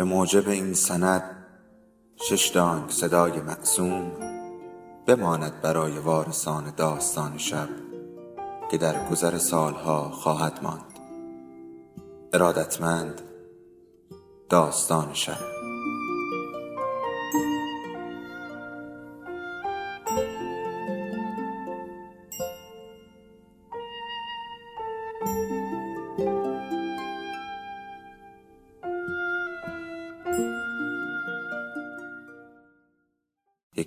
به موجب این سند شش دانگ صدای معصوم بماند برای وارثان داستان شب که در گذر سالها خواهد ماند. ارادتمند داستان شب.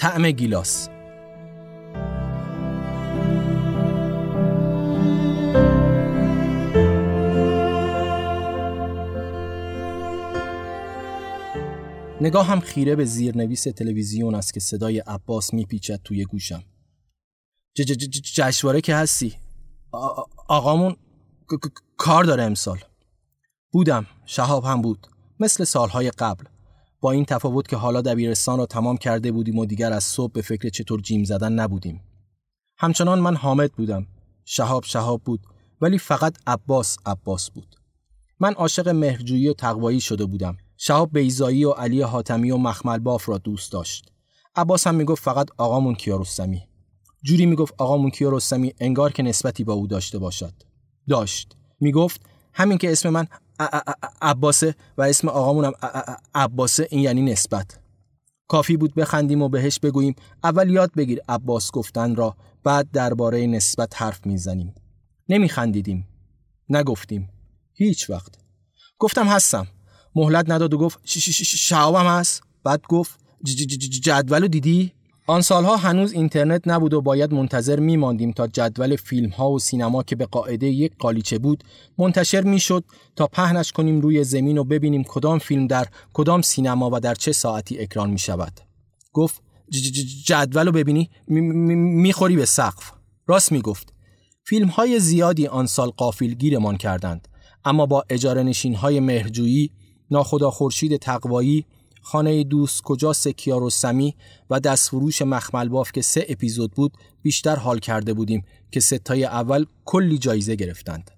طعم گیلاس. نگاه هم خیره به زیرنویس تلویزیون است که صدای عباس میپیچد توی گوشم. جشواره که هستی؟ آقامون کار داره امسال. بودم. شهاب هم بود. مثل سالهای قبل. با این تفاوت که حالا دبیرستان را تمام کرده بودیم و دیگر از صبح به فکر چطور جیم زدن نبودیم. همچنان من حامد بودم. شهاب شهاب بود ولی فقط عباس عباس بود. من عاشق مهرجویی و تقوایی شده بودم. شهاب بیزایی و علی حاتمی و مخمل باف را دوست داشت. عباس هم می‌گفت فقط آقامون کیارستمی. جوری می‌گفت آقامون کیارستمی انگار که نسبتی با او داشته باشد. داشت. می‌گفت همین که اسم من عباسه و اسم آقامونم عباسه این یعنی نسبت. کافی بود بخندیم و بهش بگوییم اول یاد بگیر عباس گفتن را بعد درباره نسبت حرف می‌زنیم. نمیخندیدیم نگفتیم. هیچ وقت. گفتم هستم. مهلت نداد و گفت شعبم هست؟ بعد گفت جدولو دیدی؟ آن سالها هنوز اینترنت نبود و باید منتظر میماندیم تا جدول فیلم ها و سینما که به قاعده یک قالیچه بود منتشر می‌شد تا پهنش کنیم روی زمین و ببینیم کدام فیلم در کدام سینما و در چه ساعتی اکران می شود. گفت جدول رو ببینی می‌خوری به سقف. راست می‌گفت. فیلم های زیادی آن سال قافلگیرمان کردند اما با اجاره نشین های مهرجویی ناخدا خورشید تقوایی خانه دوست کجاست کیارستمی و دستفروش مخمل باف که سه اپیزود بود بیشتر حال کرده بودیم که ستای اول کلی جایزه گرفتند.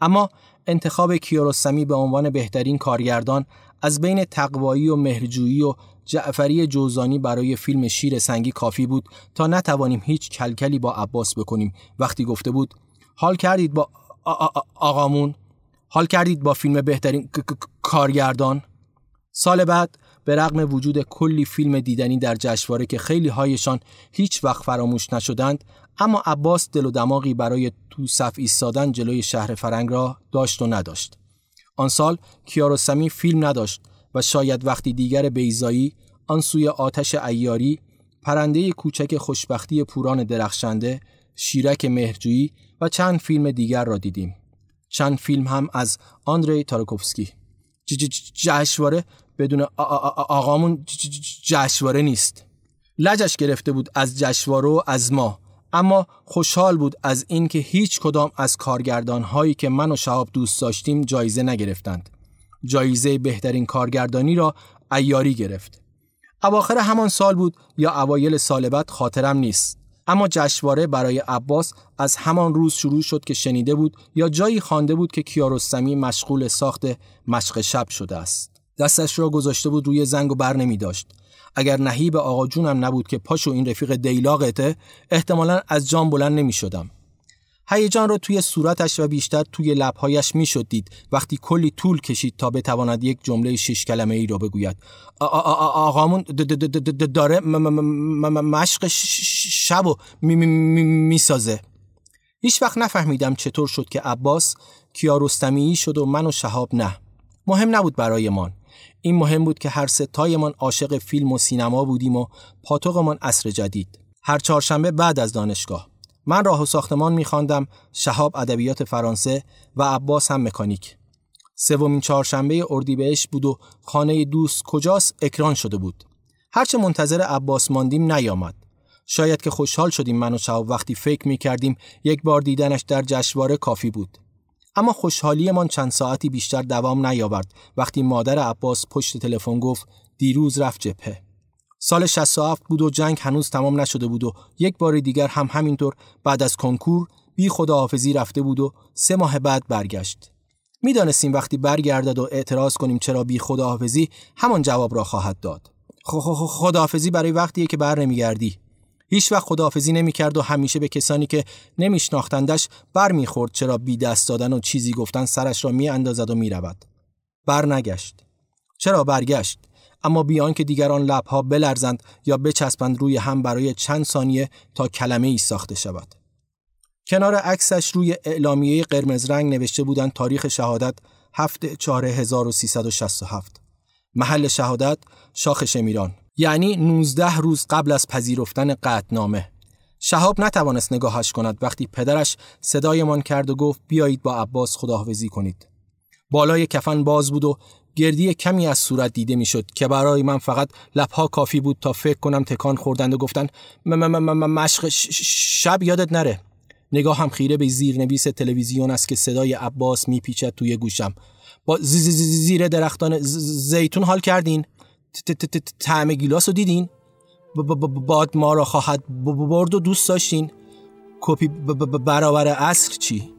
اما انتخاب کیارستمی به عنوان بهترین کارگردان از بین تقوایی و مهرجویی و جعفری جوزانی برای فیلم شیر سنگی کافی بود تا نتوانیم هیچ کلکلی با عباس بکنیم. وقتی گفته بود حال کردید با آقامون؟ حال کردید با فیلم بهترین کارگردان؟ سال بعد به رغم وجود کلی فیلم دیدنی در جشنواره که خیلی هایشان هیچ وقت فراموش نشدند اما عباس دل و دماغی برای تو صف ایستادن جلوی شهر فرنگ را داشت و نداشت. آن سال کیارستمی فیلم نداشت و شاید وقتی دیگر بیزایی آن سوی آتش ایاری پرنده کوچک خوشبختی پوران درخشنده شیرک مهرجویی و چند فیلم دیگر را دیدیم. چند فیلم هم از آندری تارکوفسکی جشنواره بدون آقامون جشواره نیست. لجش گرفته بود از جشواره و از ما. اما خوشحال بود از اینکه هیچ کدام از کارگردان هایی که من و شهاب دوست داشتیم جایزه نگرفتند. جایزه بهترین کارگردانی را ایاری گرفت. اواخر همان سال بود یا اوایل سال بعد خاطرم نیست. اما جشنواره برای عباس از همان روز شروع شد که شنیده بود یا جایی خوانده بود که کیارستمی مشغول ساخت مشق شب شده است. دستش را گذاشته بود روی زنگ و بر نمی داشت. اگر نهیب آقا جونم نبود که پاشو این رفیق دیلاقته احتمالا از جان بلند نمی شدم. هیجان را توی صورتش و بیشتر توی لبهایش می‌شد دید. وقتی کلی طول کشید تا بتواند یک جمله شش کلمه ای را بگوید. آقامون داره مشق شب و می‌سازه. هیچ وقت نفهمیدم چطور شد که عباس کیارستمی شد و من و شهاب نه. مهم نبود برایمان. این مهم بود که هر ستایمان عاشق فیلم و سینما بودیم و پاتوقمان اصر جدید. هر چهارشنبه بعد از دانشگاه. من راه و ساختمان میخواندم شهاب ادبیات فرانسه و عباس هم مکانیک. سومین چهارشنبه اردیبهشت بود و خانه دوست کجاست؟ اکران شده بود. هرچه منتظر عباس ماندیم نیامد. شاید که خوشحال شدیم من و شهاب وقتی فکر می کردیم یک بار دیدنش در جشنواره کافی بود. اما خوشحالیمان چند ساعتی بیشتر دوام نیاورد. وقتی مادر عباس پشت تلفن گفت دیروز رفت جبهه. سال 67 بود و جنگ هنوز تمام نشده بود و یک بار دیگر هم همینطور بعد از کنکور بی خداحافظی رفته بود و سه ماه بعد برگشت. می‌دانستیم وقتی برگردد و اعتراض کنیم چرا بی خداحافظی همان جواب را خواهد داد. خداحافظی برای وقتیه که بر نمیگردی. هیچ وقت خداحافظی نمی‌کرد و همیشه به کسانی که نمیشناختندش بر می‌خورد چرا بی دست دادن و چیزی گفتن سرش را میاندازد و بر نگشت چرا برگشت؟ اما بیان که دیگران لبها بلرزند یا بچسبند روی هم برای چند ثانیه تا کلمه ای ساخته شود. کنار عکسش روی اعلامیه قرمز رنگ نوشته بودند تاریخ شهادت 7 4367 محل شهادت شاخ شمیران. یعنی 19 روز قبل از پذیرفتن قطنامه شهاب نتوانست نگاهش کند وقتی پدرش صدایمان کرد و گفت بیایید با عباس خداحافظی کنید. بالای کفن باز بود و گردی کمی از صورت دیده می‌شد که برای من فقط لبها کافی بود تا فکر کنم تکان خوردند و گفتن مشق شب یادت نره. نگاه هم خیره به زیرنویس تلویزیون است که صدای عباس میپیچد توی گوشم. با زیر درختان زیتون حال کردین؟ طعم گیلاس رو دیدین؟ باد ما را خواهد برد و دوست داشتین. کپی برابر اصر چی؟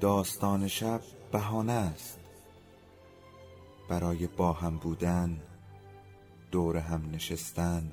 داستان شب بهانه است. برای با هم بودن دور هم نشستن.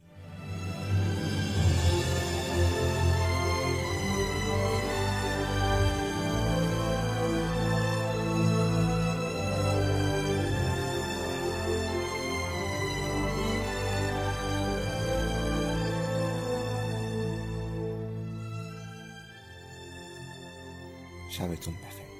下辈子 we?